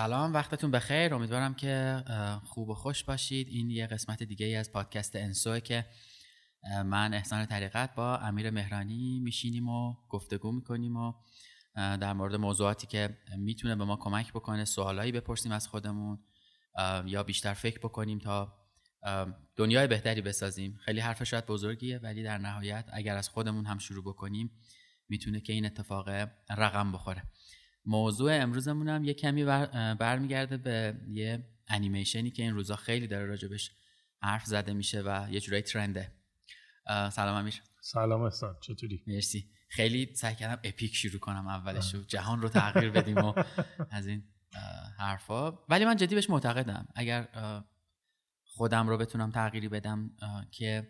سلام وقتتون بخیر. امیدوارم که خوب و خوش باشید. این یه قسمت دیگه ای از پادکست انسوه که من احسان طریقت با امیر مهرانی میشینیم و گفتگو می‌کنیم و در مورد موضوعاتی که می‌تونه به ما کمک بکنه سوالایی بپرسیم از خودمون یا بیشتر فکر بکنیم تا دنیای بهتری بسازیم. خیلی حرف شاید بزرگیه ولی در نهایت اگر از خودمون هم شروع بکنیم می‌تونه که این اتفاق رقم بخوره. موضوع امروزمون هم یه کمی برمیگرده به یه انیمیشنی که این روزا خیلی داره راجبش حرف زده میشه و یه جورایی ترنده. سلام امیر. سلام احسان چطوری؟ مرسی. خیلی سعی کردم اپیک شروع کنم اولش جهان رو تغییر بدیم و از این حرفا. ولی من جدی بهش معتقدم. اگر خودم رو بتونم تغییری بدم که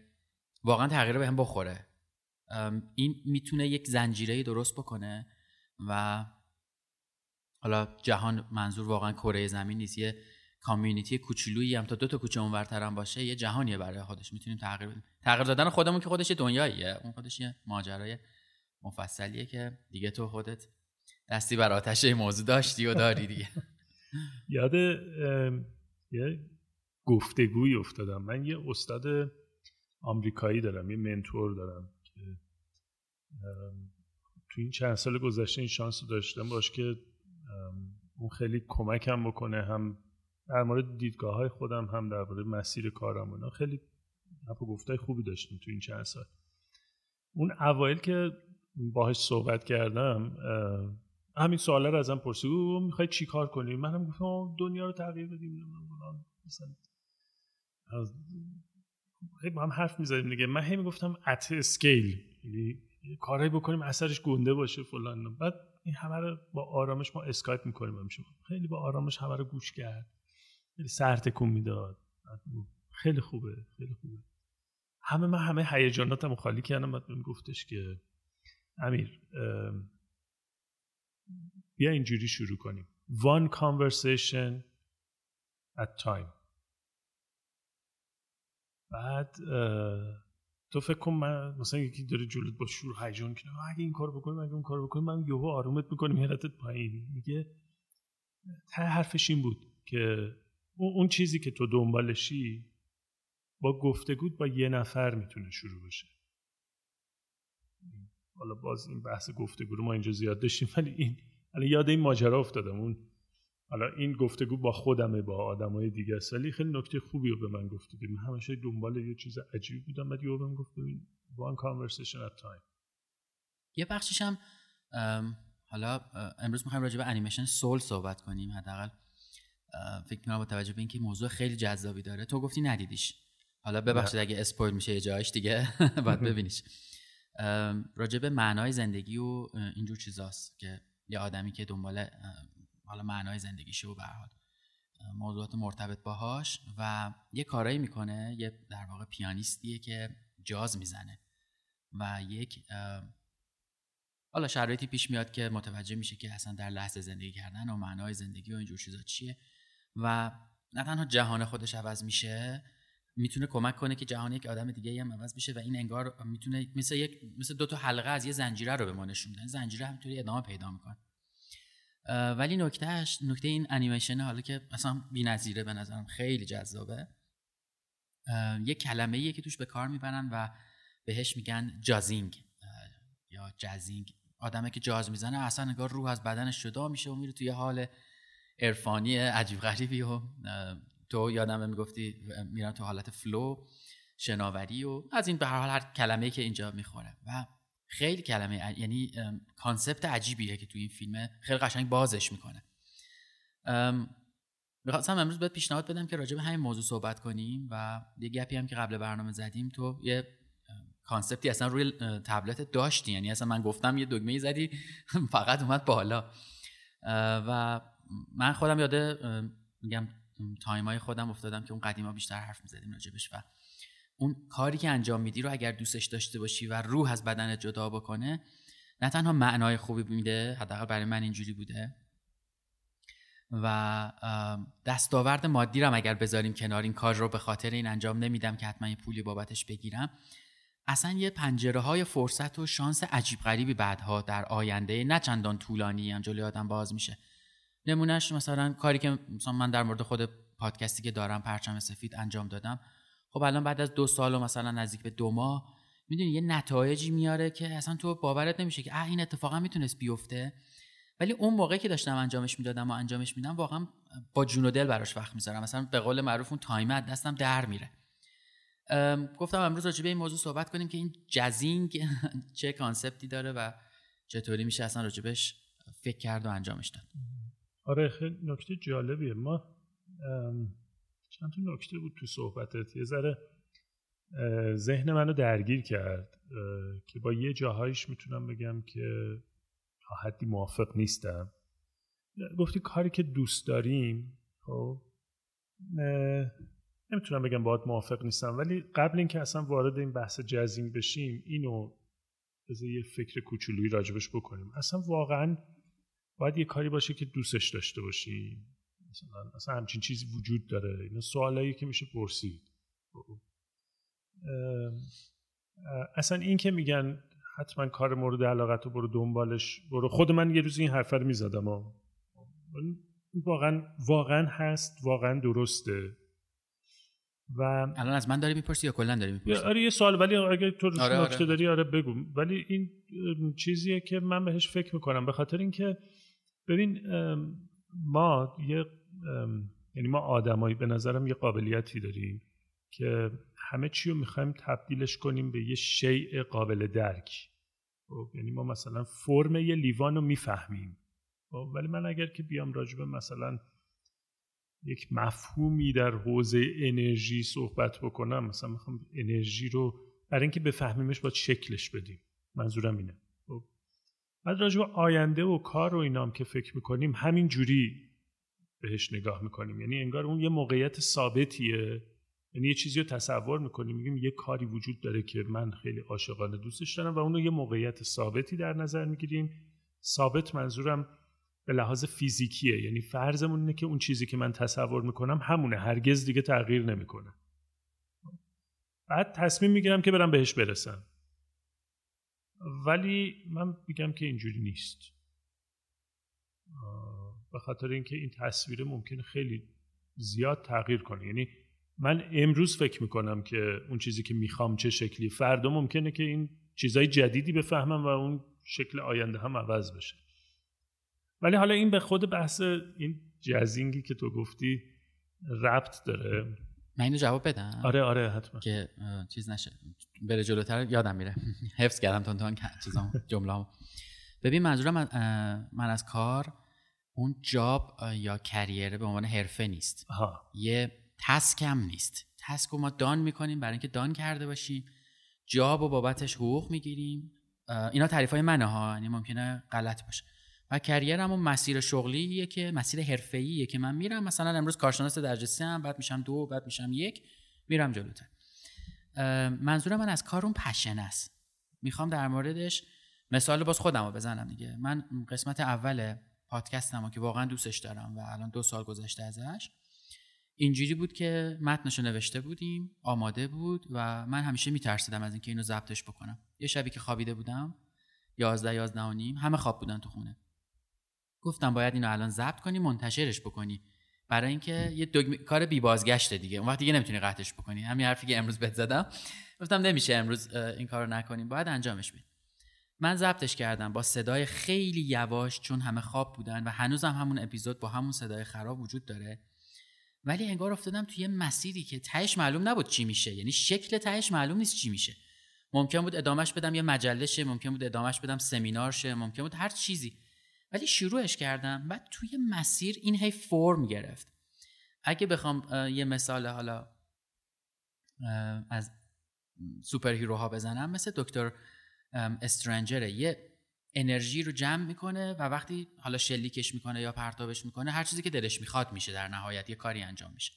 واقعا تغییر به هم بخوره این می‌تونه یک زنجیره درست بکنه و حالا جهان منظور واقعا کره زمین نیست. یه کامیونیتی کوچولویی هم تا دو تا کوچه اونورتر هم باشه یه جهانیه برای خودش. می‌تونیم تغییر بدیم. تغییر دادن خودمون که خودش دنیاییه. اون خودش یه ماجرای مفصلیه که دیگه تو خودت دستی بر آتش موضوع داشتی و داری دیگه. یاد یه گفتگوی افتادم. من یه استاد آمریکایی دارم یه منتور دارم که تو این چند سال گذشته این شانس رو داشتم. باش که اون خیلی کمکم بکنه هم در مورد دیدگاه های خودم هم در مورد مسیر کارم اونا خیلی گفته گفتای خوبی داشتیم تو این چند سال. اون اوایل که باهاش صحبت کردم همین سوال رو ازم پرسید. می‌خوای چی کار کنی؟ منم گفتم دنیا رو تغییر بدیم. مثلا با هم حرف می‌زدیم دیگه. من همین گفتم at scale یعنی کارهایی بکنیم اثرش گنده باشه فلان. بعد این همه رو با آرامش ما اسکایپ می‌کنیم همیشه خیلی با آرامش همه رو گوش کرد. خیلی سر تکون می‌داد. خیلی خوبه خیلی خوبه. همه من همه هیجاناتم خالی کردم بعد بهم گفتش که امیر بیا اینجوری شروع کنیم. One conversation at time. بعد تو فکر کن من مثلا یکی داره جلوت با شور هیجان کنه اگه این کارو بکنیم اگه اون کارو بکنیم من یهو آرومت می‌کنیم هرتت پایین میگه ته حرفش این بود که اون چیزی که تو دنبالشی با گفتگوت با یه نفر می‌تونه شروع بشه. حالا باز این بحث گفتگو رو ما اینجا زیاد داشتیم ولی این حالا یاد این ماجرا افتادم. اون حالا این گفتگو با خودمه با آدمای دیگه است. ولی خیلی نکته خوبی رو به من گفت من همیشه دنبال یه چیز عجیبی بودم بعد یهو بهم گفت ببین one conversation at time. یه بخشش هم حالا امروز می‌خوایم راجع به انیمیشن سول صحبت کنیم. حداقل فکر کنم با توجه به اینکه موضوع خیلی جذابی داره. تو گفتی ندیدیش. حالا ببخشید اگه اسپویل میشه یه جایش دیگه باید ببینیش. راجع به معنای زندگی و اینجور چیزاست که یه آدمی که دنبال حالا معنای زندگیشه و به حال. موضوعات مرتبط باهاش و یه کارایی می‌کنه یه در واقع پیانیستیه که جاز می‌زنه و یک حالا شرایطی پیش میاد که متوجه میشه که اصلا در لحظه زندگی کردن و معنای زندگی و اینجور چیزا چیه و نه تنها جهان خودش عوض میشه می‌تونه کمک کنه که جهان یک آدم دیگه هم عوض بشه و این انگار می‌تونه مثل یک مثل دو تا حلقه از یه زنجیره رو به ما نشون زنجیره همینطوری ادامه پیدا می‌کنه. ولی نکتهش نکته این انیمیشن حالا که اصلا بی‌نظیره به نظرم خیلی جذابه. یه کلمه ایه که توش به کار می‌برن و بهش میگن جازینگ. یا جازینگ. آدمه که جاز می‌زنه اصلا نگار روح از بدنش جدا میشه و میره توی حال عرفانی عجیب غریبی و تو یادم می‌گفتی میرم تو حالت flow شناوری و از این به هر حال هر کلمه که اینجا می‌خوره. و خیلی کلمه یعنی concept عجیبیه که تو این فیلم خیلی قشنگ بازش می‌کنه. می‌خواستم امروز بهت پیشنهاد بدم که راجع به همین موضوع صحبت کنیم و یه گپی هم که قبل برنامه زدیم تو یه concept ی اصلا روی تبلت داشتی. یعنی اصلا من گفتم یه دکمه زدی فقط اومد بالا. و من خودم یاده میگم تایم های خودم افتادم که اون قدیما بیشتر حرف می‌زدیم راجبش و اون کاری که انجام میدی رو اگر دوستش داشته باشی و روح از بدنت جدا بکنه نه تنها معنای خوبی میده حداقل برای من اینجوری بوده. و دستاورد مادی رو اگر بذاریم کنار این کار رو به خاطر این انجام نمیدم که حتما یه پولی بابتش بگیرم. اصلا یه پنجره های فرصت و شانس عجیب غریبی بعدها در آینده نه چندان طولانی هم جلوی آدم باز میشه. نمونهش مثلا کاری که مثلا من در مورد خود پادکستی که دارم پرچم سفید انجام دادم. خب الان بعد از دو سال و مثلا نزدیک به دو ماه می‌دونی یه نتایجی میاره که اصلا تو باورت نمیشه که اه این اتفاقا می‌تونست بیفته. ولی اون موقعی که داشتم انجامش می‌دادم و انجامش میدم واقعا با جون و دل براش وقت می‌ذارم. مثلا به قول معروف اون time دستم در میره. گفتم امروز راجع به این موضوع صحبت کنیم که این جزینگ چه کانسپتی داره و چطوری میشه اصلا راجبش فکر کرد و انجامش داد. آره خیلی نکته جالبیه. ما چند تا نکته بود تو صحبتت. یه ذره ذهن منو درگیر کرد که با یه جاهایش می‌تونم بگم که تا حدی موافق نیستم. گفتی کاری که دوست داریم خب نمی‌تونم بگم باید موافق نیستم ولی قبل اینکه اصلا وارد این بحث جزیم بشیم اینو بذار یه فکر کوچولویی راجبش بکنیم. اصلا واقعا باید یه کاری باشه که دوستش داشته باشی مثلا اصلا همچین چیزی وجود داره. اینا سوالایی که میشه پرسید. اصلا این که میگن حتما کار مورد علاقت رو برو دنبالش برو. خود من یه روز این حرفه رو می‌زدم. واقعا واقعا هست واقعا درسته. و الان از من داری می‌پرسی یا کلا داری می‌پرسی؟ آره یه سوال. ولی اگه تو آره آره. داری آره بگو. ولی این چیزیه که من بهش فکر می‌کنم. به خاطر اینکه ببین ما یه یعنی ما آدمایی به نظرم یه قابلیتی داریم که همه چی رو می‌خوایم تبدیلش کنیم به یه شیء قابل درک. خب، یعنی ما مثلا فرم یه لیوان رو می‌فهمیم. خب، ولی من اگر که بیام راجبه مثلا یک مفهومی در حوزه انرژی صحبت بکنم مثلا می‌خوام انرژی رو برای اینکه بفهمیمش با شکلش بدیم. منظورم اینه. خب بعد راجع آینده و کار و اینام که فکر می‌کنیم همین جوری بهش نگاه می‌کنیم. یعنی انگار اون یه موقعیت ثابتیه. یعنی یه چیزی رو تصور می‌کنیم میگیم یه کاری وجود داره که من خیلی عاشقانه دوستش دارم و اونو یه موقعیت ثابتی در نظر می‌گیریم. ثابت منظورم به لحاظ فیزیکیه. یعنی فرضمون اینه که اون چیزی که من تصور می‌کنم همونه. هرگز دیگه تغییر نمی‌کنه. بعد تصمیم می‌گیرم که برم بهش برسم. ولی من میگم که اینجوری نیست. به خاطر اینکه این تصویر ممکنه خیلی زیاد تغییر کنه. یعنی من امروز فکر می‌کنم که اون چیزی که می‌خوام چه شکلی فردا ممکنه که این چیزای جدیدی بفهمم و اون شکل آینده هم عوض بشه. ولی حالا این به خود بحث این جزینگی که تو گفتی ربط داره. من اینو جواب بدم؟ آره آره حتما. که چیز نشه. بره جلوتر یادم میره. حفظ کردم تون تون چیزام جمله ببین منظورم من از کار اون جاب یا کریره به عنوان حرفه نیست. یه تسک هم نیست. تسک رو ما دان می‌کنیم برای اینکه دان کرده باشیم. جاب و بابتش حقوق می‌گیریم. اینا تعریف های منه ها یعنی ممکنه غلط باشه. و کریرم اون مسیر شغلیه که مسیر حرفه‌ایه که من میرم. مثلا امروز کارشناس درجه سه هم بعد میشم دو بعد میشم یک میرم جلوتر. منظور من از کار اون پشن است. می‌خوام در موردش مثال باز خودم رو بزنم دیگه. من قسمت اول پادکستم که واقعا دوستش دارم و الان دو سال گذشته ازش اینجوری بود که متنش نوشته بودیم آماده بود و من همیشه میترسیدم از اینکه اینو ضبطش بکنم. یه شبی که خوابیده بودم یازده یازده و نیم همه خواب بودن تو خونه. گفتم باید اینو الان ضبط کنی منتشرش بکنی. برای اینکه یه دگم... کار بی بازگشته دیگه. اون وقت دیگه نمی‌تونی قطعش بکنی. همین حرفی که امروز بهت زدم. گفتم نمیشه امروز این کارو نکنیم. باید انجامش بدیم. من ضبطش کردم با صدای خیلی یواش چون همه خواب بودن و هنوزم همون اپیزود با همون صدای خراب وجود داره. ولی انگار افتادم توی مسیری که تهش معلوم نبود چی میشه. یعنی شکل تهش معلوم نیست چی میشه. ممکن بود ادامش بدم یه مجله شه ممکن بود ادامش بدم سمینار شه ممکن بود هر چیزی. ولی شروعش کردم و توی مسیر این هی فرم گرفت. اگه بخوام یه مثال حالا از سوپر هیروها بزنم مثل دکتر استرنجره. یه انرژی رو جمع می‌کنه و وقتی حالا شلیکش می‌کنه یا پرتابش می‌کنه هر چیزی که دلش می‌خواد میشه در نهایت یه کاری انجام میشه.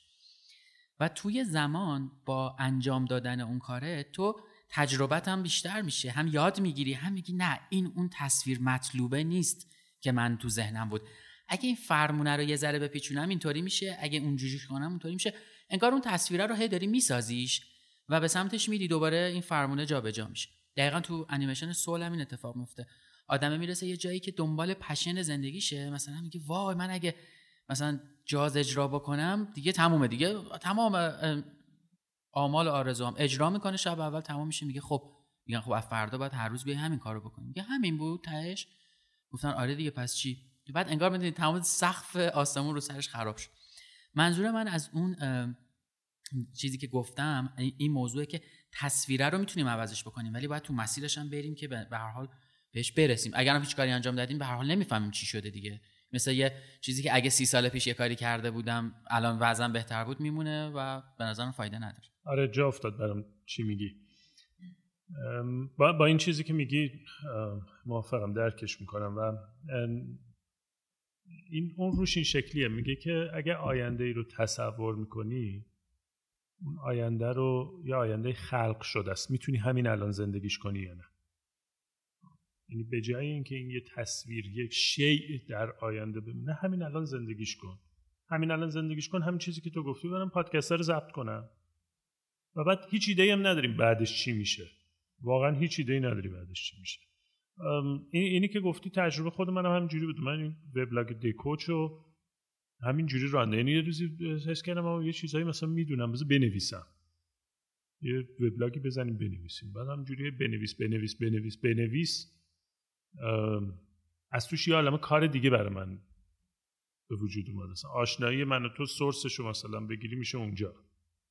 و توی زمان با انجام دادن اون کاره تو تجربت هم بیشتر میشه. هم یاد می‌گیری هم میگی نه این اون تصویر مطلوبه نیست که من تو ذهنم بود. اگه این فرمونه رو یه ذره بپیچونم اینطوری میشه. اگه اونجوری کنم اونطوری میشه. انگار اون تصویره رو هی داری میسازیش و به سمتش میری دوباره این فرمونه جابجا میشه. دقیقا تو انیمیشن سول هم این اتفاق میفته. آدم می‌رسه یه جایی که دنبال پشن زندگیشه مثلا میگه وای من اگه مثلا جاز اجرا بکنم دیگه تمومه دیگه. تمام آمال آرزوام. اجرا می‌کنه شب اول تمام میشه میگه خب میگن خب از فردا باید هر روز بیای همین کارو بکنی. میگه همین بود تهش. گفتن آره دیگه پس چی؟ بعد انگار می‌دونید تمام سقف آسمون رو سرش خراب شد. منظور من از اون چیزی که گفتم این موضوعه که تصویره رو می‌تونیم عوضش بکنیم ولی باید تو مسیرش هم بریم که به هر حال بهش برسیم. اگر هیچ کاری انجام دادیم به هر حال نمی‌فهمیم چی شده دیگه. مثل یه چیزی که اگه سی سال پیش یه کاری کرده بودم الان وضعم بهتر بود میمونه و به نظرم فایده نداره. آره جا افتاد برام چی میگی. با, با این چیزی که میگی موافقم درکش می‌کنم و این اون روش این شکلیه. میگه که اگه آینده ای رو تصور می‌کنی اون آینده رو یا آینده خلق شده است. می‌تونی همین الان زندگیش کنی یا نه؟ یعنی به جای اینکه این یه تصویر یک شیء در آینده بمونه همین الان زندگیش کن. همین الان زندگیش کن همین چیزی که تو گفتی برم پادکست رو ضبط کنم. و بعد هیچ ایده هم نداریم بعدش چی میشه. واقعا هیچ ایده نداری بعدش چی میشه. این اینی که گفتی تجربه خود منم هم همینجوری بود. من این وبلاگ دکوچ همینجوری رانده یعنی یه روزی حس کردم یه چیزایی مثلا می‌دونم بذار بنویسم. یه وبلاگی بزنیم بنویسیم. بعد همینجوری بنویس بنویس بنویس بنویس. از توش یه عالمه کار دیگه برای من به وجود اومد. مثلا آشنایی من و تو سورسش رو مثلا بگیری میشه اونجا.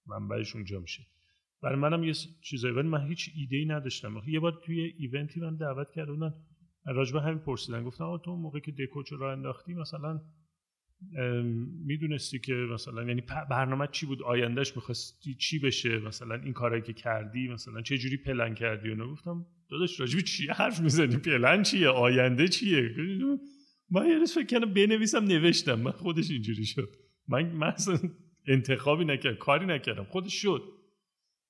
منبعش اونجا میشه. برای منم یه چیزایی ولی من هیچ ایده ای نداشتم یه بار توی ایونتی من دعوت کردن راجبه همین پرسیدن. گفتم تو موقع که دکوچ رو انداختی مثلا می‌دونستی که مثلا یعنی برنامه چی بود؟ آیندهش می‌خواستی چی بشه؟ مثلا این کارایی که کردی مثلا چه جوری پلن کردی و گفتم داداش راجبی چی حرف می‌زنی؟ پلن چیه؟ آینده چیه؟ من یه روز فکر بنویسم نوشتم. من خودش اینجوری شد. من مثلا انتخابی نکردم کاری نکردم. خودش شد.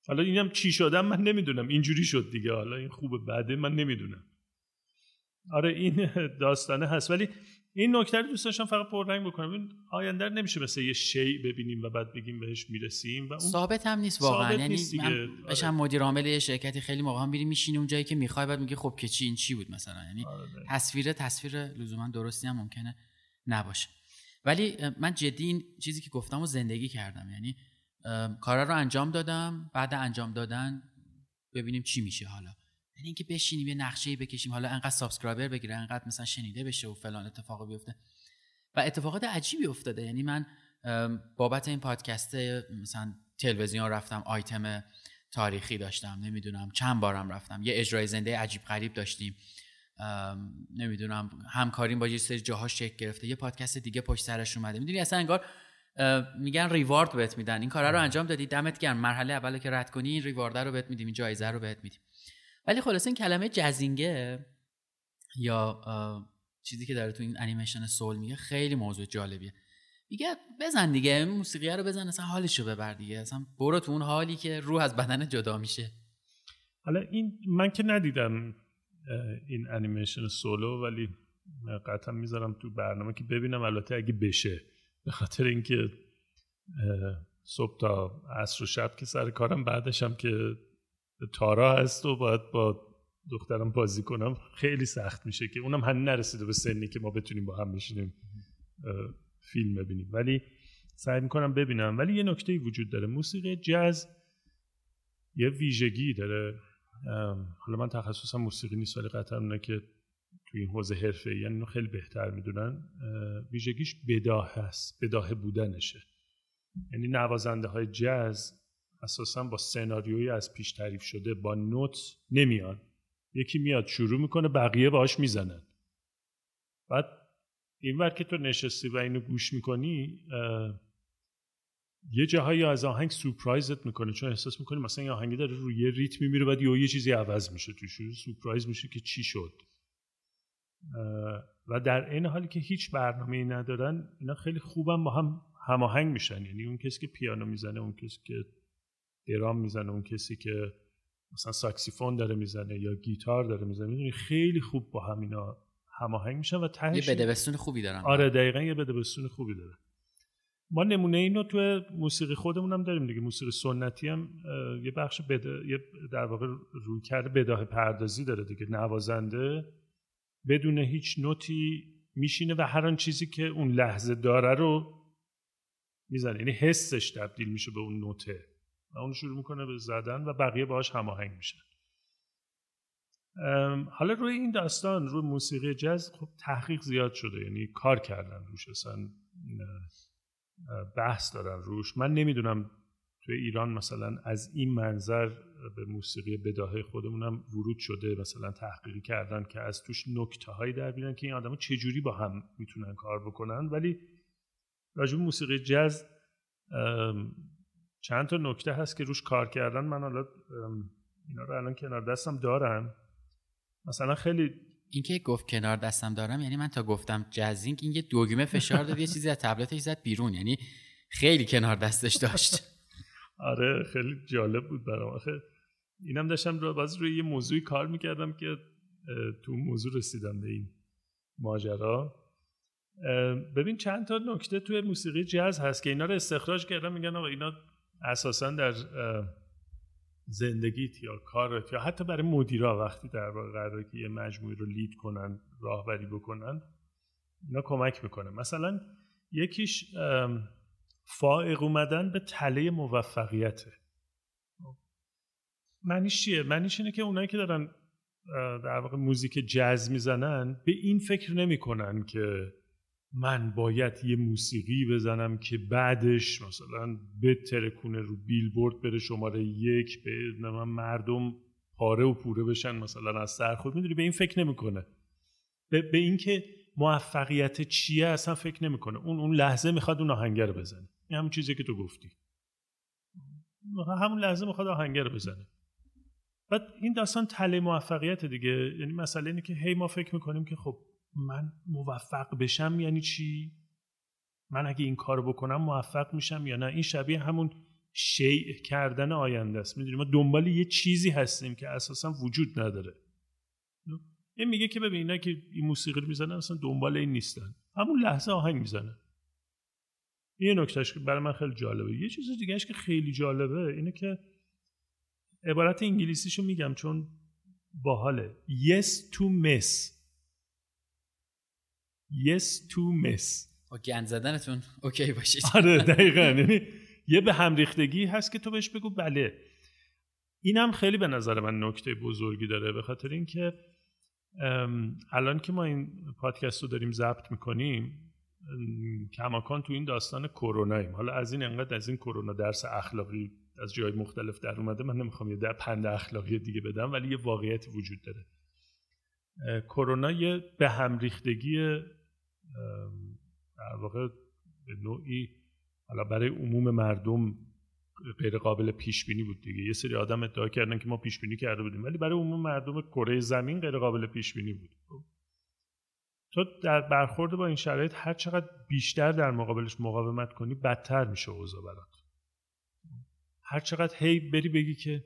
حالا اینم چی شدم من نمی‌دونم. اینجوری شد دیگه. حالا این خوبه بعده من نمی‌دونم. آره این داستانه هست. ولی این نکته رو دوست داشتم فقط پررنگ بکنم. این آینده نمیشه مثل یه شی ببینیم و بعد بگیم بهش می‌رسیم و اون ثابت هم نیست واقعا. یعنی من بشم آره. مدیر عامل یه شرکتی خیلی موقع میری میشینی اون جایی که می‌خوای بعد میگه خب که چی این چی بود مثلا. یعنی آره. تصویر تصویر لزوما درستی هم ممکنه نباشه. ولی من جدی این چیزی که گفتم و زندگی کردم. یعنی کارا رو انجام دادم بعد انجام دادن ببینیم چی میشه حالا. یعنی اینکه بشینیم یه نقشه بکشیم حالا انقدر subscriber بگیره انقدر مثلا شنیده بشه و فلان اتفاق بیفته. و اتفاقات عجیبی افتاده. یعنی من بابت این پادکست مثلا تلویزیون رفتم آیتم تاریخی داشتم نمی‌دونم چند بارم رفتم. یه اجرای زنده عجیب غریب داشتیم. نمی‌دونم همکاریم با یه سری جاها شکل گرفته. یه پادکست دیگه پشت سرش اومده. می‌دونی اصلا انگار میگن reward بهت میدن. این کارا رو انجام دادی دمت گرم. مرحله اول که رد کنی این reward رو بهت میدیم این جایزه رو بهت میدیم. ولی خلاصه این کلمه جزینگه یا چیزی که داره تو این انیمیشن سول میگه خیلی موضوع جالبیه. میگه بزن دیگه موسیقی رو بزن اصلا حالشو ببر دیگه. اصلا برو تو اون حالی که روح از بدن جدا میشه. حالا این من که ندیدم این انیمیشن سولو ولی قطعا می‌ذارم تو برنامه که ببینم. البته اگه بشه به خاطر اینکه صبح تا عصر و شب که سر کارم بعدش هم که تارا هست و باید با دخترم بازی کنم. خیلی سخت میشه که اونم هنوز نرسیده به سنی که ما بتونیم با هم بشینیم فیلم ببینیم. ولی سعی می‌کنم ببینم. ولی یه نکته وجود داره. موسیقی جاز یه ویژگی داره. حالا من تخصصم موسیقی نیست ولی قطعا اونه که توی این حوزه حرفه یعنی خیلی بهتر می‌دونن. ویژگیش بداه هست بداه بودنشه. یعنی نوازنده های جز اساسا با سناریویی از پیش تعریف شده با نوت نمیان یکی میاد شروع می‌کنه بقیه باهاش می‌زنن. بعد این ور که تو نشستی و اینو گوش می‌کنی یه جاهایی از آهنگ سورپرایزت می‌کنه چون احساس می‌کنی مثلا این آهنگی داره روی یه ریتمی میره بعد یه چیزی عوض میشه تو شروع سورپرایز میشه که چی شد. و در این حالی که هیچ برنامه ای ندارن اینا خیلی خوبم با هم هماهنگ میشن. یعنی اون کسی که پیانو می‌زنه اون کسی که درام می‌زنه اون کسی که مثلا ساکسیفون داره می‌زنه یا گیتار داره می‌زنه می‌دونی؟ خیلی خوب با هم اینا هماهنگ میشن و تهش یه بدبستون خوبی دارن. آره دقیقا یه بدبستون خوبی داره ما نمونه اینو تو موسیقی خودمون هم داریم دیگه. موسیقی سنتی هم یه بخش بده یه در واقع روی کرده بداه پردازی داره دیگه نوازنده. بدون هیچ نوتی میشینه و هر آن چیزی که اون لحظه داره رو می‌زنه. یعنی حسش تبدیل میشه به اون نوته. و اون شروع می‌کنه به زدن و بقیه باهاش هماهنگ میشن. حالا روی این داستان روی موسیقی جز خب تحقیق زیاد شده یعنی کار کردن روش اصلا بحث دارن روش. من نمی‌دونم توی ایران مثلا از این منظر به موسیقی بداهه خودمونم ورود شده مثلا تحقیقی کردن که از توش نکته هایی در بیارن که این آدما چجوری با هم می‌تونن کار بکنن. ولی راجب موسیقی جز چند تا نکته هست که روش کار کردن من حالا اینا رو الان کنار دستم دارم. مثلا خیلی اینکه گفت کنار دستم دارم یعنی من تا گفتم جزینگ این یه دوگمه فشار داد یه چیزی از تبلتش زد بیرون یعنی خیلی کنار دستش داشت. آره خیلی جالب بود برام. آخه اینم داشتم رو باز روی یه موضوعی کار می‌کردم که تو موضوع رسیدم به این ماجرا. ببین چند تا نکته توی موسیقی جاز هست که اینا رو استخراج کردم میگن آقا اینا اساسا در زندگیت یا کارت یا حتی برای مدیرا وقتی در واقع قراره که یه مجموعی رو لید کنن راهبری بکنن اینا کمک می‌کنه مثلا یکیش فائق اومدن به تله موفقیته معنیش چیه؟ معنیش اینه که اونایی که دارن در واقع موزیک جز می‌زنن به این فکر نمی‌کنن که من باید یه موسیقی بزنم که بعدش مثلا بترکونه رو بیلبورد بره شماره یک به مردم پاره و پوره بشن مثلا از سر خود. می‌دونی به این فکر نمی‌کنه. به, به اینکه موفقیت چیه اصلا فکر نمی‌کنه. اون اون لحظه می‌خواد اون آهنگر بزنه. این همون چیزی که تو گفتی. همون لحظه می‌خواد آهنگر بزنه. بعد این داستان تله موفقیت دیگه. یعنی مسئله اینه که هی ما فکر می‌کنیم که خب من موفق بشم یعنی چی؟ من اگه این کار بکنم موفق میشم یا نه؟ این شبیه همون شیع کردن آینده است. می‌دونیم ما دنبال یه چیزی هستیم که اساسا وجود نداره. این میگه که ببین اینا که این موسیقی رو می‌زنن اصلا دنبال این نیستن. همون لحظه آهنگ می‌زنن. یه نکتهش که برای من خیلی جالبه. یه چیز دیگهش که خیلی جالبه اینه که عبارت انگلیسیشو میگم چون باحاله. Yes to miss. Yes to miss. گند زدنتون اوکی باشید. آره دقیقا. یعنی یه به هم ریختگی هست که تو بهش بگو بله. اینم خیلی به نظر من نکته بزرگی داره به خاطر اینکه الان که ما این پادکست رو داریم ضبط می‌کنیم کماکان تو این داستان کروناییم حالا از این انقدر از این کرونا درس اخلاقی از جای مختلف در اومده من نمی‌خوام یه در پند اخلاقی دیگه بدم ولی یه واقعیتی وجود داره. کرونا یه به هم ریختگی در واقع به نوعی حالا برای عموم مردم غیر قابل پیش بینی بود دیگه. یه سری آدم ادعا کردن که ما پیش بینی کرده بودیم ولی برای عموم مردم کره زمین غیر قابل پیش بینی بود. تو در برخورد با این شرایط هر چقدر بیشتر در مقابلش مقاومت کنی بدتر میشه اوضاع برات. هر چقدر هی بری بگی که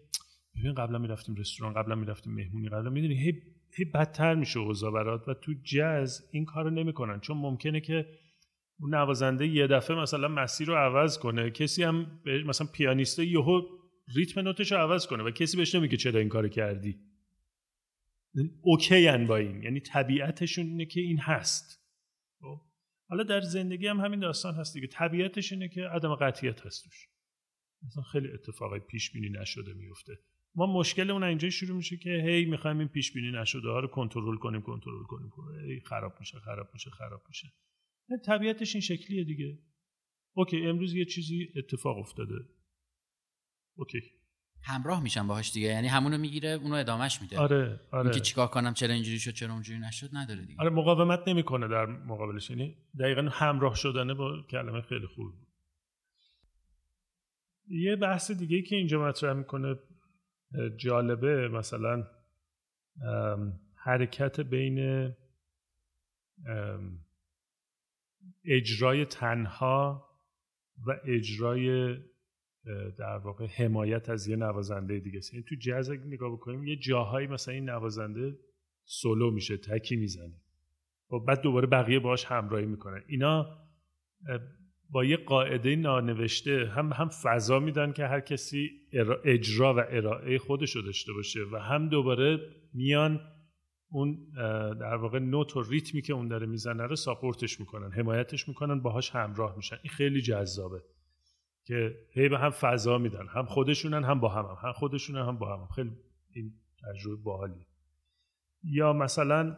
ببین قبلا می‌رفتیم رستوران قبلا می‌رفتیم مهمونی قبلا می‌دونی هی هی بدتر میشه اوضاع برات و تو جز این کارو نمی‌کنن. چون ممکنه که اون نوازنده یه دفعه مثلا مسیر رو عوض کنه. کسی هم مثلا پیانیسته یهو ریتم نوتش رو عوض کنه و کسی بهش نمیگه چرا این کارو کردی. اوکی با این. یعنی طبیعتشون اینه که این هست. خب؟ حالا در زندگی هم همین داستان هست دیگه. طبیعتش اینه که عدم قطعیت هستش مثلا خیلی اتفاقای پیش بینی نشده میفته ما مشکل اون اینجا شروع میشه که هی می‌خوایم این پیش بینی نشده ها رو کنترل کنیم کنترل کنیم هی خراب میشه خراب میشه خراب میشه. طبیعتش این شکلیه دیگه. اوکی امروز یه چیزی اتفاق افتاده. اوکی. همراه میشن باهاش دیگه. یعنی همونو می‌گیره اونو ادامهش میده. آره آره. که چیکار کنم چرا اینجوری شد چرا اونجوری نشد نداره دیگه. آره مقاومت نمی‌کنه در مقابلش. یعنی دقیقا همراه شدنه با کلمه خیلی خوب. یه بحث دیگه که اینجا مطرح می‌کنه جالبه مثلا حرکت بین اجرای تنها و اجرای در واقع حمایت از یه نوازنده دیگه. است یعنی تو جاز اگه نگاه بکنیم یه جاهایی مثلا این نوازنده سولو میشه تکی می‌زنه. و خب بعد دوباره بقیه باش همراهی می‌کنن اینا با یه قاعده نانوشته هم هم فضا میدن که هر کسی اجرا و ارائه خودش رو داشته باشه و هم دوباره میان اون در واقع نوت و ریتمی که اون داره می‌زنه رو ساپورتش می‌کنن حمایتش می‌کنن باهاش همراه میشن این خیلی جذابه که هی به هم فضا میدن هم خودشونن هم با هم, هم. هم خودشونن هم با هم, هم. خیلی این تجربه باحالی یا مثلا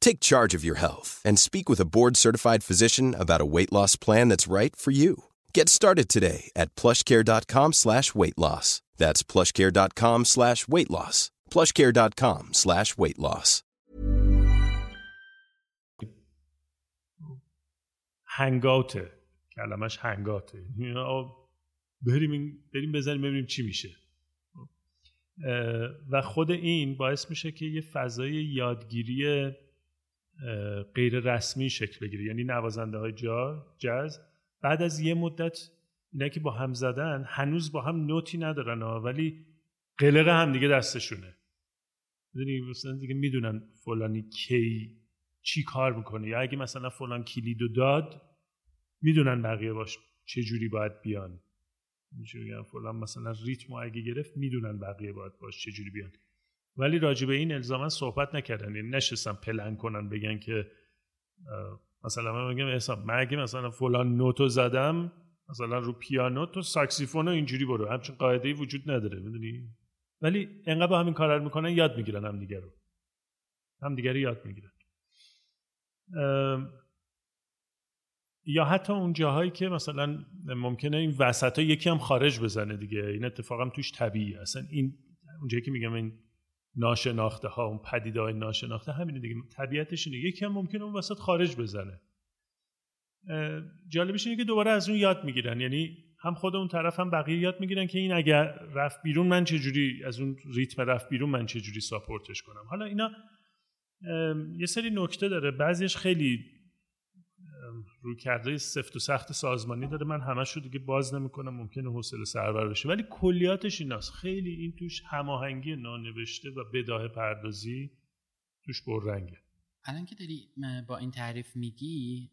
Take charge of your health and speak with a board-certified physician about a weight loss plan that's right for you. Get started today at plushcare.com slash weight loss. That's plushcare.com slash weight loss. plushcare.com slash weight loss. هنگاته کلمش هنگاته بریم بریم بزنیم ببینیم چی میشه و خود این باعث میشه که یه فضای یادگیری غیر رسمی شکل بگیره. یعنی نوازنده های جاز. بعد از یه مدت اینا که با هم زدن هنوز با هم نوتی ندارن ولی قلق هم دیگه دستشونه. می‌دونی مثلا دیگه می‌دونن فلانی کی چی کار می‌کنه. یا اگه مثلا فلان کلیدو داد می‌دونن بقیه باش چه جوری باید بیان. میشه فلان مثلا ریتمو اگه گرفت می‌دونن بقیه باید باش چه جوری بیان. ولی راجع به این الزاما صحبت نکردن. یعنی نشستن پلن کنن بگن که مثلا من میگم حساب من اگه مثلا فلان نوتو زدم مثلا رو پیانو تو ساکسیفون و اینجوری برو. همچین قاعده وجود نداره می‌دونی؟ ولی انقدر همین کار رو می‌کنن یاد می‌گیرن هم دیگه رو. هم دیگه رو یاد می‌گیرن. یا حتی اون جاهایی که مثلا ممکنه این وسط ها یکی هم خارج بزنه دیگه. این اتفاق هم توش طبیعیه. اصلا این اونجایی که میگم این ناشناخته ها اون پدیده های ناشناخته همینه دیگه. طبیعتش اینه. یکی هم ممکنه اون وسط خارج بزنه. جالبش اینه که دوباره از اون یاد می‌گیرن. یعنی هم خود اون طرف هم بقیه یاد می‌گیرن که این اگر رفت بیرون من چجوری از اون ریتم رفت بیرون من چجوری ساپورتش کنم. حالا اینا یه سری نکته داره. بعضیش خیلی روی کرده سفت و سخت سازمانی داره. من همش رو دیگه باز نمی‌کنم ممکنه حوصله سربر بشه. ولی کلیاتش ایناست. خیلی این توش هماهنگی نانوشته و بداه پردازی توش پررنگه. الان که داری با این تعریف میگی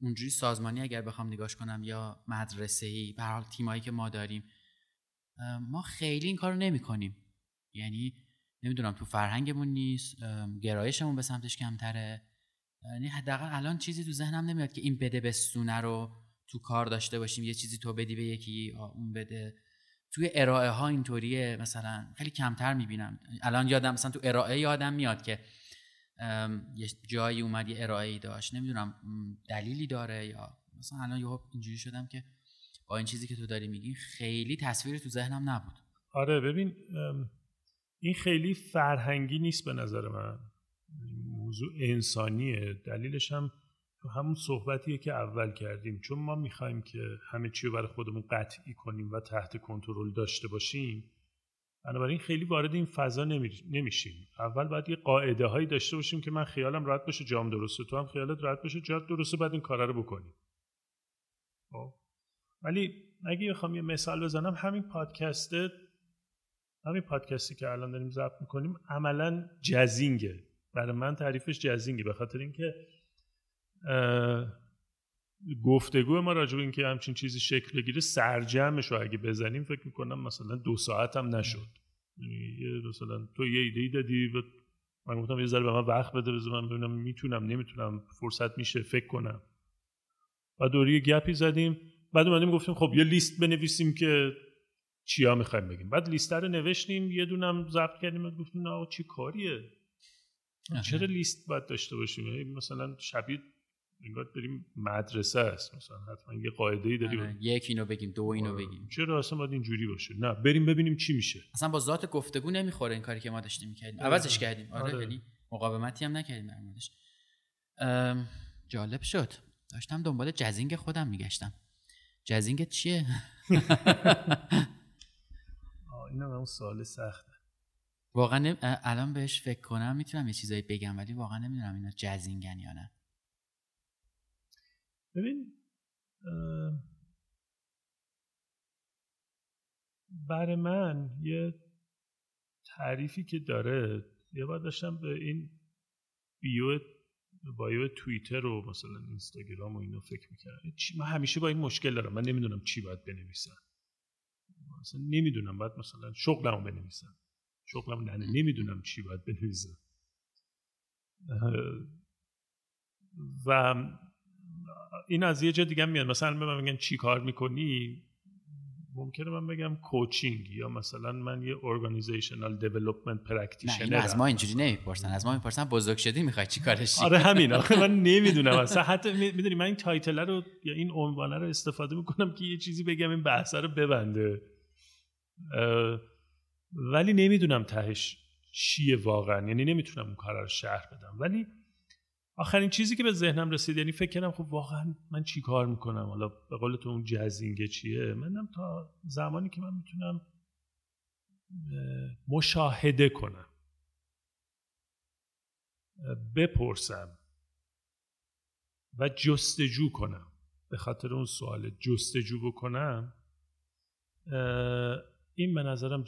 اونجوری سازمانی اگر بخوام نگاش کنم یا مدرسه ای به حال تیمایی که ما داریم ما خیلی این کارو نمی کنیم یعنی نمی‌دونم تو فرهنگمون نیست گرایشمون به سمتش کمتره. یعنی حداقل الان چیزی تو ذهنم نمیاد که این بده بستونه رو تو کار داشته باشیم یه چیزی تو بدی به یکی اون بده. توی ارائه ها اینطوریه مثلا خیلی کمتر می‌بینم. الان یادم مثلا تو ارائه یادم میاد که یه جایی اومد یه ارائه داشت. نمی‌دونم دلیلی داره یا مثلا الان یه اینجوری شدم که با این چیزی که تو داری میگی خیلی تصویری تو ذهنم نبود. آره ببین این خیلی فرهنگی نیست به نظر من. موضوع انسانیه. دلیلش هم تو همون صحبتیه که اول کردیم. چون ما می‌خوایم که همه چی رو برای خودمون قطعی کنیم و تحت کنترل داشته باشیم بنابراین خیلی وارد این فضا نمیشیم. اول باید یه قاعده هایی داشته باشیم که من خیالم راحت بشه جام درسته تو هم خیالت راحت بشه جات درسته بعد این کارا رو بکنیم. خب. ولی اگه بخوام یه مثال بزنم همین پادکست همین پادکستی که الان داریم ضبط می‌کنیم عملا جزینگه. برای من تعریفش جزینگه به خاطر اینکه گفتگو ما راجع به اینکه همچین چیزی شکل بگیره سرجمش رو اگه بزنیم فکر می‌کنم مثلا دو ساعت هم نشد. یعنی مثلا تو یه ایده ای دادی و من گفتم یه ذره به من وقت بده بذار من ببینم می‌تونم نمی‌تونم فرصت میشه فکر کنم. و دوری گپی زدیم بعد اومدیم گفتیم خب یه لیست بنویسیم که چیا می‌خوایم بگیم. بعد لیست رو نوشتیم یه دونم ضبط کردیم و گفتیم نه چی کاریه؟ چرا لیست باید داشته باشیم؟ مثلا شبیه انگار بریم مدرسه است مثلا حتما یه قاعده ای داریم. آره، یک اینو بگیم دو اینو آره. بگیم. چرا اصلا باید اینجوری باشه؟ نه بریم ببینیم چی میشه. اصلا با ذات گفتگو نمی‌خوره این کاری که ما داشتیم می‌کردیم. آره. عوضش کردیم. آره یعنی مقاومتی هم نکردیم در موردش. جالب شد. داشتم دنبال جزینگ خودم میگشتم. جزینگ چیه؟ این اون سوال سخته. واقعا الان بهش فکر کنم می‌تونم یه چیزایی بگم ولی واقعا نمی‌دونم اینا جزینگن یا نه. ببین برای من یه تعریفی که داره یه بار داشتم به این bio bio توییتر و مثلا اینستاگرام و اینو فکر می‌کردم. من همیشه با این مشکل دارم. من نمی‌دونم چی باید بنویسم. مثلا نمی‌دونم باید مثلا شغلمو بنویسم. شغلم نه نمی‌دونم چی باید بنویسم و این از یه جا دیگه میاد. مثلا به من میگن چی کار می‌کنی؟ ممکنه من بگم coaching یا مثلا من یه organizational development practitioner از ما اینجوری نمی‌پرسن. از ما می‌پرسن بزرگ شدی می‌خوای چی کارش آره همین. آخه من نمی‌دونم. اصلا حتی می‌دونی من این تایتل رو یا این عنوانه رو استفاده می‌کنم که یه چیزی بگم این بحث رو ببنده. ولی نمی‌دونم تهش چیه واقعا. یعنی نمی‌تونم اون کار رو شهر بدم. ولی آخرین چیزی که به ذهنم رسید یعنی فکر کردم خب واقعا من چی کار می‌کنم؟ حالا به قول تو اون جزینگه چیه؟ منم تا زمانی که من می‌تونم مشاهده کنم. بپرسم و جستجو کنم. به خاطر اون سوال جستجو بکنم این به نظرم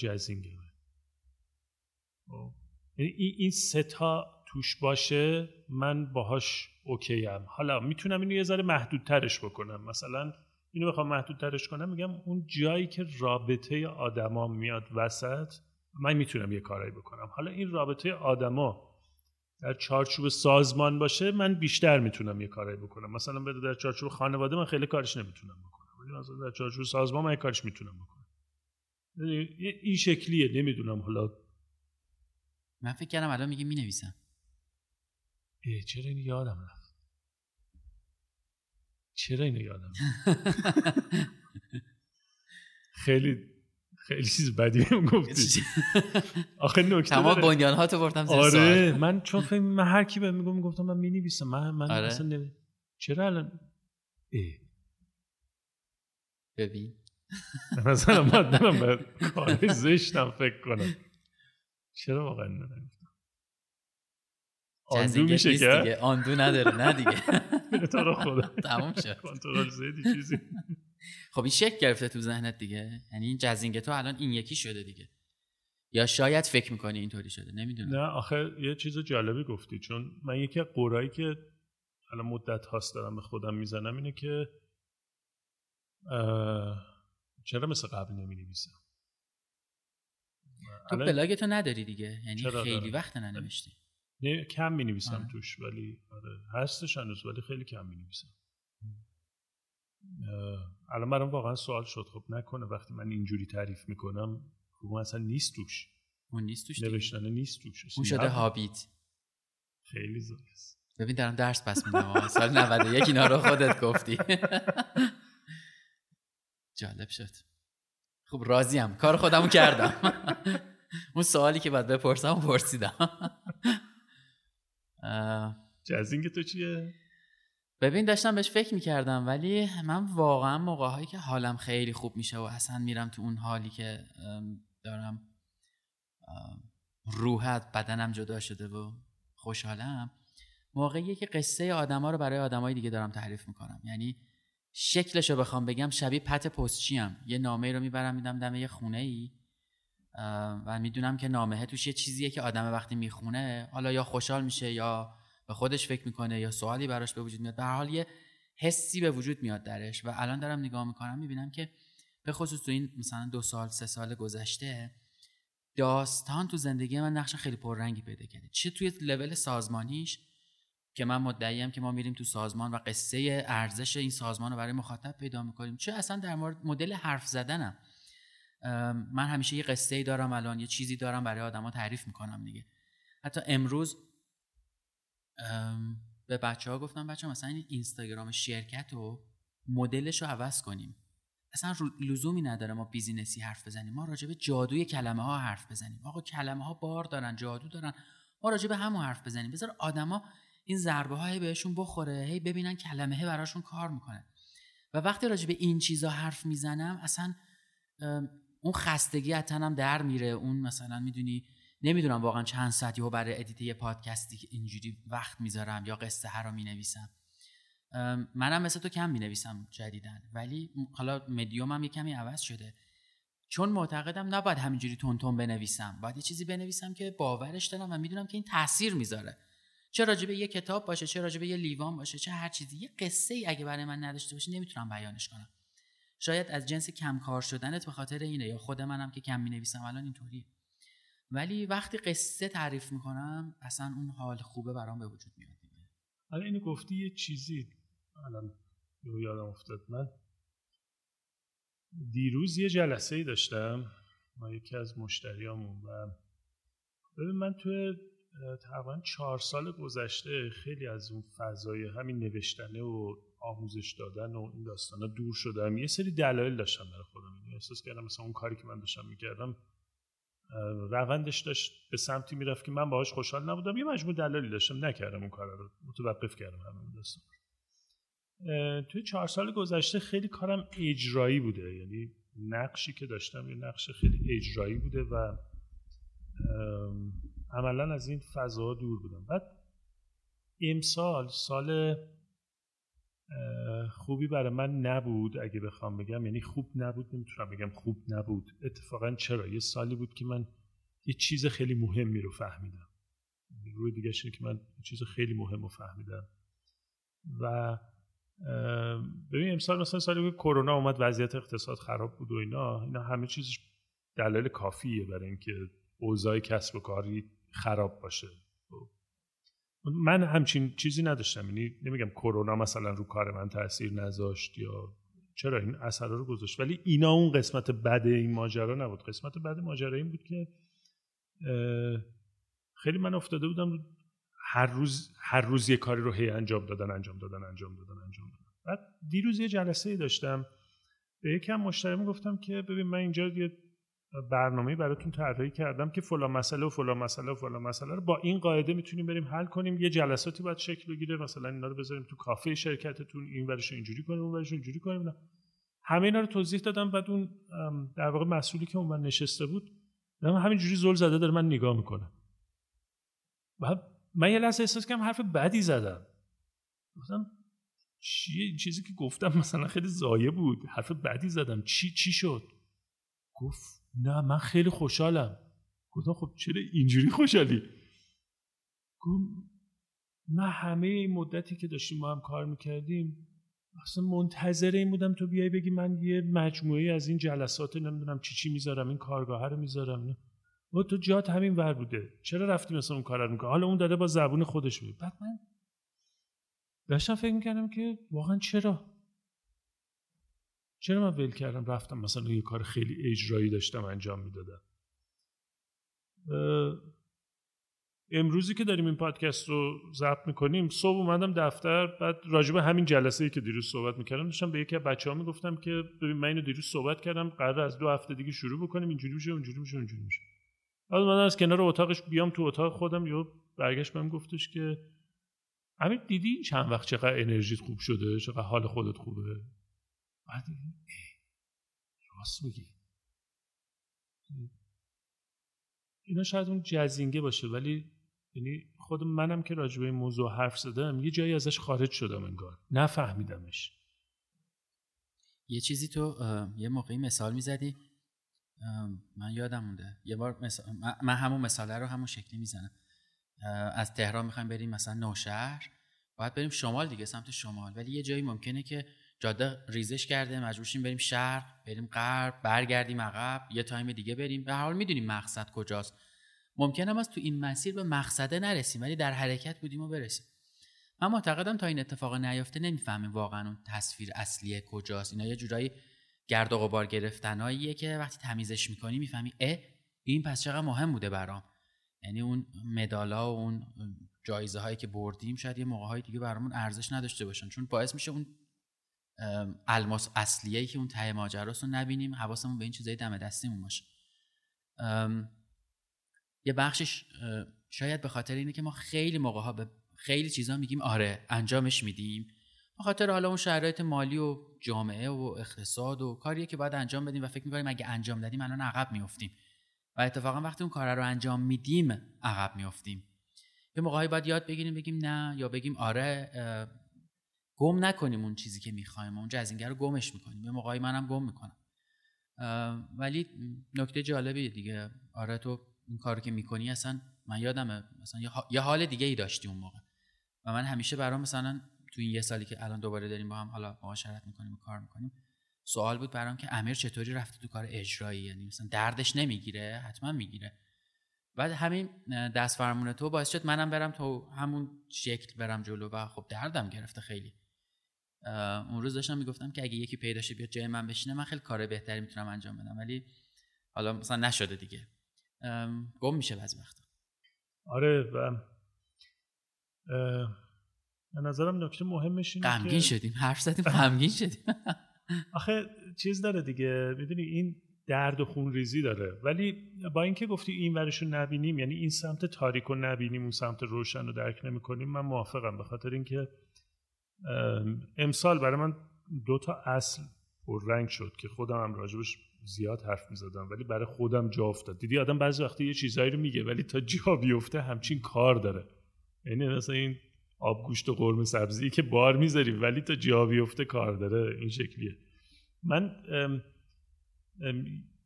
خب. یعنی این ستا توش باشه من باهاش اوکی ام حالا می‌تونم اینو یه ذره محدودترش بکنم. مثلا اینو بخوام محدودترش کنم میگم اون جایی که رابطه آدما میاد وسط من می‌تونم یه کارایی بکنم. حالا این رابطه آدما در چارچوب سازمان باشه من بیشتر می‌تونم یه کارایی بکنم. مثلا بده در چارچوب خانواده من خیلی کارش نمی‌تونم بکنم. ولی مثلا در چارچوب سازمان من یه کارش می‌تونم بکنم. این شکلیه نمی‌دونم حالا. من فکر کردم الان میگه می‌نویسم. چرا اینو یادم رفت؟ چرا اینو یادم خیلی خیلی چیز بدی هم گفتی. آخه نکته تمام بنیان ها تو بردم آره من چون فکر من هر کی بهم میگم می‌گفتم من می‌نویسم. من من آره. اصلا چرا الان؟ ای. ببین. مثلا من دارم به کار زشتم فکر کنم. چرا واقعا نمی‌گفتم؟ آندو میشه که دیگه. آندو نداره نه دیگه. تو رو خدا. تموم شد. کنترل زدی چیزی. خب این شک گرفته تو ذهنت دیگه؟ یعنی این جزینگ تو الان این یکی شده دیگه. یا شاید فکر می‌کنی اینطوری شده نمی‌دونم. نه آخه یه چیز جالبی گفتی. چون من یکی قرایی که الان مدت هاست دارم به خودم می‌زنم اینه که چرا مثل قبل نمی نویسم تو بلاگ تو نداری دیگه. یعنی خیلی وقت ننوشتی. نه کم می نویسم توش ولی آره. هستش هنوز ولی خیلی کم می نویسم الان برام واقعا سوال شد. خب نکنه وقتی من اینجوری تعریف می‌کنم خب اون اصلا نیست توش. اون نیست توش نوشتن نیست توش. اون شده هابیت. خیلی زایست ببین دارم درس پس میدم. سال 91 اینا رو خودت گفتی. جالب شد. خب راضیم. کار خودمو کردم. اون سوالی که باید بپرسم پرسیدم. جزینگ تو چیه؟ ببین داشتم بهش فکر می‌کردم ولی من واقعا موقع هایی که حالم خیلی خوب میشه و اصلا میرم تو اون حالی که دارم روحت بدنم جدا شده و خوشحالم موقعیه که قصه آدما رو برای آدمای دیگه دارم تعریف می‌کنم. یعنی شکلش رو بخوام بگم شبیه پت پستچیم. یه نامه رو می‌برم میدم دم یه خونه ای و می‌دونم که نامه توش یه چیزیه که آدم وقتی می‌خونه حالا یا خوشحال میشه یا به خودش فکر می‌کنه یا سوالی براش به وجود میاد. در حال یه حسی به وجود میاد درش. و الان دارم نگاه می‌کنم می‌بینم که به خصوص تو این مثلا دو سال سه سال گذشته داستان تو زندگی من نقش خیلی پررنگی پیدا کرده. چه توی لول سازمانیش که من مدعیم که ما میریم تو سازمان و قصه ارزش این سازمان رو برای مخاطب پیدا می‌کنیم. چه اصلا در مورد مدل حرف زدنم. من همیشه یه قصه دارم الان یه چیزی دارم برای آدما تعریف می‌کنم دیگه. حتی امروز به بچه ها گفتم بچه مثلا این اینستاگرام شرکت رو مدلش رو عوض کنیم. اصلا لزومی نداره ما بیزینسی حرف بزنیم. ما راجع به جادوی کلمه ها حرف بزنیم. آقا کلمه ها بار دارن جادو دارن. ما راجع به همون حرف بزنیم. بذار آدما این ضربه های بهشون بخوره هی ببینن کلمه براشون کار می‌کنه. و وقتی راجع به این چیزا حرف می‌زنم اصلا اون خستگی از تنم در میره. اون مثلا می‌دونی نمی‌دونم واقعا چند ساعتی رو برای ادیت یه پادکستی اینجوری وقت می‌ذارم یا قصه ها رو می‌نویسم. منم مثل تو کم می‌نویسم جدیدن ولی حالا مدیومم یه کمی عوض شده. چون معتقدم نباید همینجوری تون تون بنویسم. باید یه چیزی بنویسم که باورش دارم و می‌دونم که این تاثیر می‌ذاره. چه راجبه یه کتاب باشه چه راجبه یه لیوان باشه چه هر چیزی. یه قصه ای اگه برای من نداشته باشه نمی‌تونم بیانش کنم. شاید از جنس کم کار شدنت به خاطر اینه یا خود منم که کم می‌نویسم الان اینطوری ولی وقتی قصه تعریف می‌کنم اصلا اون حال خوبه برام به وجود میاد. حالا اینو گفتی یه چیزی. الان یادم افتاد من. دیروز یه جلسه ای داشتم ما یکی از مشتریامون و ببین من توی تقریبا چهار سال گذشته خیلی از اون فضای همین نوشتنه و آموزش دادن و این داستانا دور شدم. یه سری دلایل داشتم برای خودم. احساس کردم مثلا اون کاری که من داشتم می‌کردم روندش داشت به سمتی می‌رفت که من باهاش خوشحال نبودم. یه مجموع دلایلی داشتم. نکردم اون کار رو. متوقف کردم همین داستان توی چهار سال گذشته خیلی کارم اجرایی بوده. یعنی نقشی که داشتم یه نقش خیلی اجرایی بوده و عملا از این فضا دور بودم. بعد امسال سال خوبی برای من نبود اگه بخوام بگم. یعنی خوب نبود نمی‌تونم بگم خوب نبود. اتفاقا چرا؟ یه سالی بود که من یه چیز خیلی مهمی رو فهمیدم. روی دیگه که من یه چیز خیلی مهم رو فهمیدم. و ببین امسال مثلا سالی که کرونا اومد وضعیت اقتصاد خراب بود و اینا. اینا همه چیزش دلیل کافیه برای اینکه اوضاع کسب و کاری خراب باشه. من همچین چیزی نداشتم. یعنی نمیگم کرونا مثلا رو کار من تاثیر نذاشت یا چرا این اثرا رو گذاشت. ولی اینا اون قسمت بد این ماجرا نبود. قسمت بد ماجرا این بود که خیلی من افتاده بودم هر روز هر روز یه کاری رو هی انجام دادن انجام دادن انجام دادن انجام دادن. بعد دیروز یه جلسه ای داشتم. به یکم مشتری گفتم که ببین من اینجا یه برنامه براتون طراحی کردم که فلان مسئله و فلان مسئله و فلان مسئله رو با این قاعده می‌تونیم بریم حل کنیم. یه جلساتی باید شکل بگیره مثلا اینا رو بذاریم تو کافه شرکتتون این ورش اینجوری کنیم اون ورش اینجوری کنیم. همه اینا رو توضیح دادم. بعد اون در واقع مسئولی که اون نشسته بود من همینجوری زل زده داره من نگاه می‌کنه. و من یه لحظه احساس کردم حرف بدی زدم. گفتم چیه؟ این چیزی که گفتم مثلا خیلی زایه بود. حرف بدی زدم. چی؟ چی شد؟ گفت نه من خیلی خوشحالم. گفتم خب چرا اینجوری خوشحالی؟ گفت من همه این مدتی که داشتیم ما هم کار می‌کردیم اصلا منتظر این بودم تو بیای بگی من یه مجموعه از این جلسات نمی‌دونم چی چی می‌ذارم این کارگاه رو می‌ذارم و تو جات همین ور بوده. چرا رفتی مثلا اون کار رو می‌کنه حالا اون داده با زبون خودش بود بعد من داشتم فکر می‌کردم که واقعا چرا؟ چرا من ول کردم رفتم مثلا یه کار خیلی اجرایی داشتم انجام می‌دادم؟ امروزی که داریم این پادکست رو ضبط می‌کنیم صبح اومدم دفتر بعد راجبه همین جلسه ای که دیروز صحبت می‌کردم داشتم به یکی از بچه ها می‌گفتم که ببین من اینو دیروز صحبت کردم قرار از دو هفته دیگه شروع بکنیم اینجوری میشه اونجوری میشه اونجوری میشه. بعد من از کنار اتاقش بیام تو اتاق خودم یه برگشت بهم گفتش که همین دیدی چند وقت چقدر انرژیت خوب شده چقدر حال خودت خوبه؟ بعد راست میگی. اینا شاید اون جزینگه باشه ولی یعنی خود منم که راجع به این موضوع حرف زدم یه جایی ازش خارج شدم انگار. نفهمیدمش. یه چیزی تو یه موقعی مثال می‌زدی. من یادم مونده. یه بار مثال من همون مثاله رو همون شکلی می‌زنم. از تهران می‌خوایم بریم مثلا نوشهر باید بریم شمال دیگه سمت شمال. ولی یه جایی ممکنه که جاده ریزش کرده مجبورشیم بریم شرق بریم غرب برگردیم عقب یه تایم دیگه بریم. به حال می‌دونیم مقصد کجاست. ممکنه از تو این مسیر به مقصده نرسیم ولی در حرکت بودیم و برسیم. من معتقدم تا این اتفاق نیافته نمی‌فهمیم واقعا اون تصویر اصلیه کجاست. اینا یه جورایی گرد و غبار گرفتناییه که وقتی تمیزش می‌کنی می‌فهمی اه این پس چقدر مهم بوده برام. یعنی اون مدالا و اون جایزه هایی که بردیم شاید یه موقع های دیگه برامون ارزش نداشته باشن. چون باعث میشه اون الماس اصلیه که اون ته ماجراست رو نبینیم حواسمون به این چیزای دم دستیمون باشه. یه بخشش شاید به خاطر اینه که ما خیلی موقع ها به خیلی چیزا میگیم آره انجامش میدیم. به خاطر حالا اون شرایط مالی و جامعه و اقتصاد و کاریه که باید انجام بدیم و فکر می‌کنیم اگه انجام دادیم الان عقب میافتیم. و اتفاقا وقتی اون کار رو انجام میدیم عقب میافتیم. یه موقعی باید یاد بگیریم بگیم نه یا بگیم آره گم نکنیم اون چیزی که می‌خوایم اون جزینگر رو گمش می‌کنیم. یه موقعی منم گم می‌کنم. ولی نکته جالبیه دیگه. آره تو این کارو که می‌کنی اصلا من یادمه مثلا یه حال دیگه ای داشتی اون موقع. و من همیشه برام مثلا تو این یه سالی که الان دوباره داریم با هم حالا معاشرت می‌کنیم و کار می‌کنیم سوال بود برام که امیر چطوری رفته تو کار اجرایی؟ یعنی مثلا دردش نمی‌گیره؟ حتما می‌گیره. بعد همین دست فرمون تو باعث شد منم برم تو همون شکل برم جلو و خب دردم گرفته خیلی. اون روز داشتم می‌گفتم که اگه یکی پیدا شه بیاد جای من بشینه من خیلی کار بهتری می‌تونم انجام بدم. ولی حالا مثلا نشده دیگه. گم میشه بعضی وقتا. آره و به نظرم نکته مهمش اینه غمگین شدیم. حرف زدیم غمگین شدیم. آخه چیز داره دیگه. می‌دونی این درد و خون ریزی داره. ولی با اینکه گفتی این ورش رو نبینیم یعنی این سمت تاریک رو نبینیم اون سمت روشن رو درک نمی کنیم من موافقم. به خاطر اینکه امسال برای من دو تا اصل رنگ شد که خودم هم راجبش زیاد حرف می زدم ولی برای خودم جا افتاد. دیدی آدم بعضی وقتی یه چیزایی رو میگه ولی تا جا بیفته همچین کار داره. یعنی مثلا این آب گوشت و قرمه سبزی که بار می‌ذاری ولی تا جا بیفته کار داره. این شکلیه. من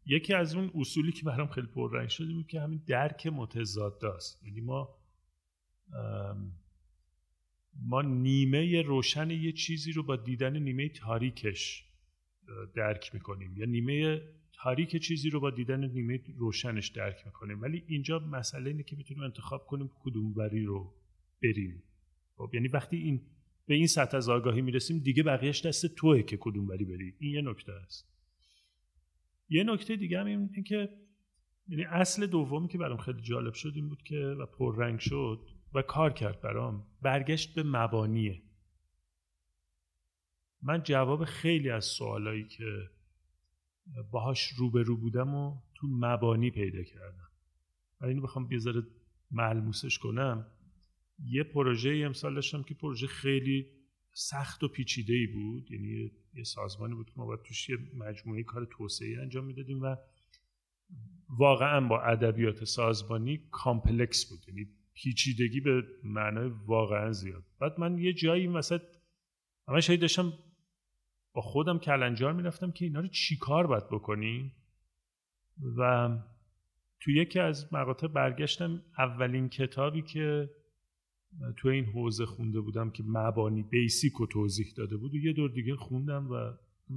یکی از اون اصولی که برام خیلی پررنگ شده بود که همین درک متضاد است یعنی ما ما نیمه روشن یه چیزی رو با دیدن نیمه تاریکش درک می‌کنیم. یا نیمه تاریک چیزی رو با دیدن نیمه روشنش درک می‌کنیم. ولی اینجا مسئله اینه که می‌تونیم انتخاب کنیم کدوم بری رو بریم. خب یعنی وقتی این به این سطح از آگاهی می‌رسیم دیگه بقیهش دست توه که کدوم بری بری. این یه نکته است. یه نکته دیگه هم این که یعنی اصل دومی که برام خیلی جالب شد این بود که و پررنگ شد و کار کرد برام. برگشت به مبانیه. من جواب خیلی از سوالایی که باهاش روبرو بودم و تو مبانی پیدا کردم. و اینو بخوام یه ذره ملموسش کنم. یه پروژه امسال داشتم که پروژه خیلی سخت و پیچیده ای بود. یعنی یه سازمانی بود که ما باید توش یه مجموعه کار توسعه انجام می‌دادیم و واقعا با ادبیات سازمانی complex بود. یعنی پیچیدگی به معنای واقعا زیاد. بعد من یه جایی این وسط همش داشتم با خودم کلنجار می‌رفتم که اینا رو چیکار باید بکنیم؟ و تو یکی از مقاطع برگشتم اولین کتابی که تو این حوزه خونده بودم که مبانی بیسیک رو توضیح داده بود و یه دور دیگه خوندم و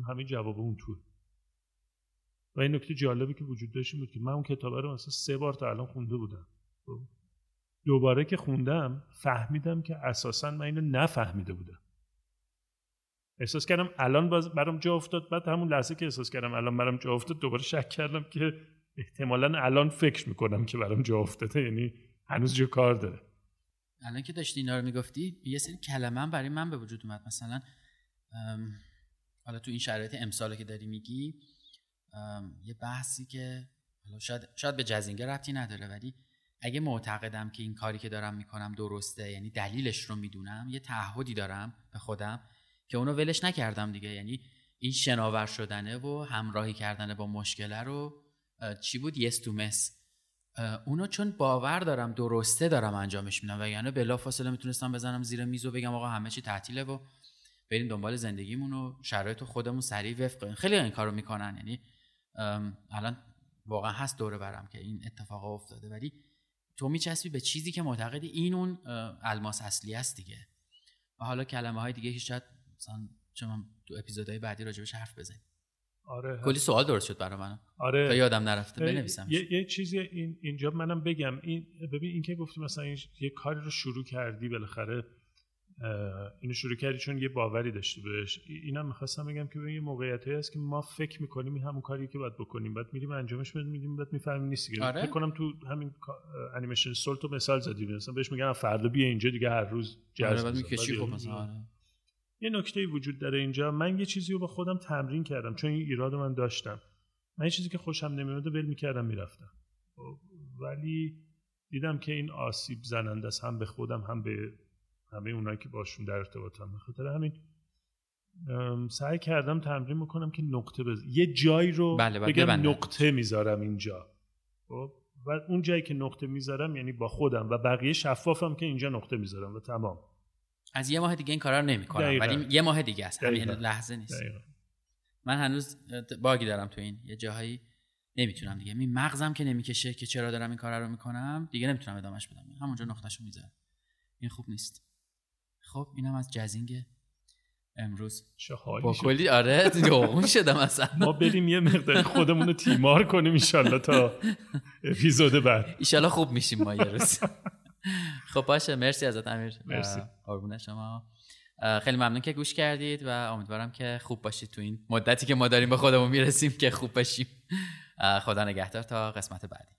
همه جواب اون تو. و این نکته جالبی که وجود داشت بود که من اون کتاب رو مثلا سه بار تا الان خونده بودم. خب؟ دوباره که خوندم فهمیدم که اساسا من اینو نفهمیده بودم. احساس کردم الان باز برام جا افتاد بعد همون لحظه که احساس کردم الان برام جا افتاد دوباره شک کردم که احتمالا الان فکر می‌کنم که برام جا افتاده یعنی هنوز جا کار داره. الان که داشتی اینا رو می‌گفتی یه سری کلمه هم برای من به وجود اومد. مثلا حالا تو این شرایط امساله که داری میگی یه بحثی که حالا شاید, شاید به جزینگه ربطی نداره ولی اگه معتقدم که این کاری که دارم می‌کنم درسته یعنی دلیلش رو می‌دونم یه تعهدی دارم به خودم که اونو ولش نکردم دیگه. یعنی این شناور شدنه و همراهی کردن با مشکله رو چی بود؟ یس تو مس اونو چون باور دارم درسته دارم انجامش میدم و یعنی بلافاصله می‌تونستم بزنم زیر میز و بگم آقا همه چی تعطیله و بریم دنبال زندگیمون و شرایط خودمون سریع وفق کنیم. خیلی این کارو می‌کنن یعنی الان واقعا هست دوره برم که این اتفاق افتاده ولی تو میچسبی به چیزی که معتقدی. این اون الماس اصلی است دیگه. و حالا کلمه های دیگه که شاید مثلا چون تو اپیزودهای بعدی راجبش حرف بزنیم. آره. کلی سوال درست شد برای من آره. تا یادم نرفته بنویسم یه, یه چیزی این اینجا منم بگم. این ببین این که گفتی مثلا یه کاری رو شروع کردی بالاخره. اینو شروع کردی چون یه باوری داشتی بهش. اینم می‌خواستم بگم که یه موقعیتی هست که ما فکر می‌کنیم این همون کاری که باید بکنیم. بعد میریم انجامش میدیم بعد می‌فهمیم نیست دیگه آره؟ فکر کنم تو همین انیمیشن سولتو مثال زدی. مثلا بهش میگن فردا بیا اینجا دیگه هر روز جذب آره خب مثلا. آره. یه نکته وجود داره اینجا. من یه چیزی رو با خودم تمرین کردم چون این ایراد من داشتم. من یه چیزی که خوشم نمیاد ول می‌کردم می‌رفتم. خب، ولی دیدم که این آسیب زننده است. هم به خودم هم به همه اونایی که باشون در ارتباطم خاطر همین سعی کردم تمرین بکنم که نقطه بز... یه جایی رو بله بگم نقطه می‌ذارم اینجا. خب؟ و اون جایی که نقطه می‌ذارم یعنی با خودم و بقیه شفافم که اینجا نقطه می‌ذارم و تمام. از یه ماه دیگه این کارا رو نمی‌کنم ولی یه ماه دیگه است. همین لحظه نیست. دقیقا. من هنوز باگی دارم تو این یه جاهایی نمی‌تونم دیگه. می مغزم که نمی‌کشه که چرا دارم این کارا رو می‌کنم دیگه نمی‌تونم ادامش بدم. همونجا نقطهشو می‌ذارم. این خوب نیست. خب اینم از جزینگ امروز. با کلی آره دوغون شدم اصلا ما بریم یه مقدار خودمون رو تیمار کنیم ایشالله تا اپیزود بعد. ایشالله خوب میشیم ما یه روز. خب باشه. مرسی ازت امیر. مرسی. قربون شما. خیلی ممنون که گوش کردید و امیدوارم که خوب باشید تو این مدتی که ما داریم به خودمون می‌رسیم که خوب باشیم خدا نگهدار تا قسمت بعدی.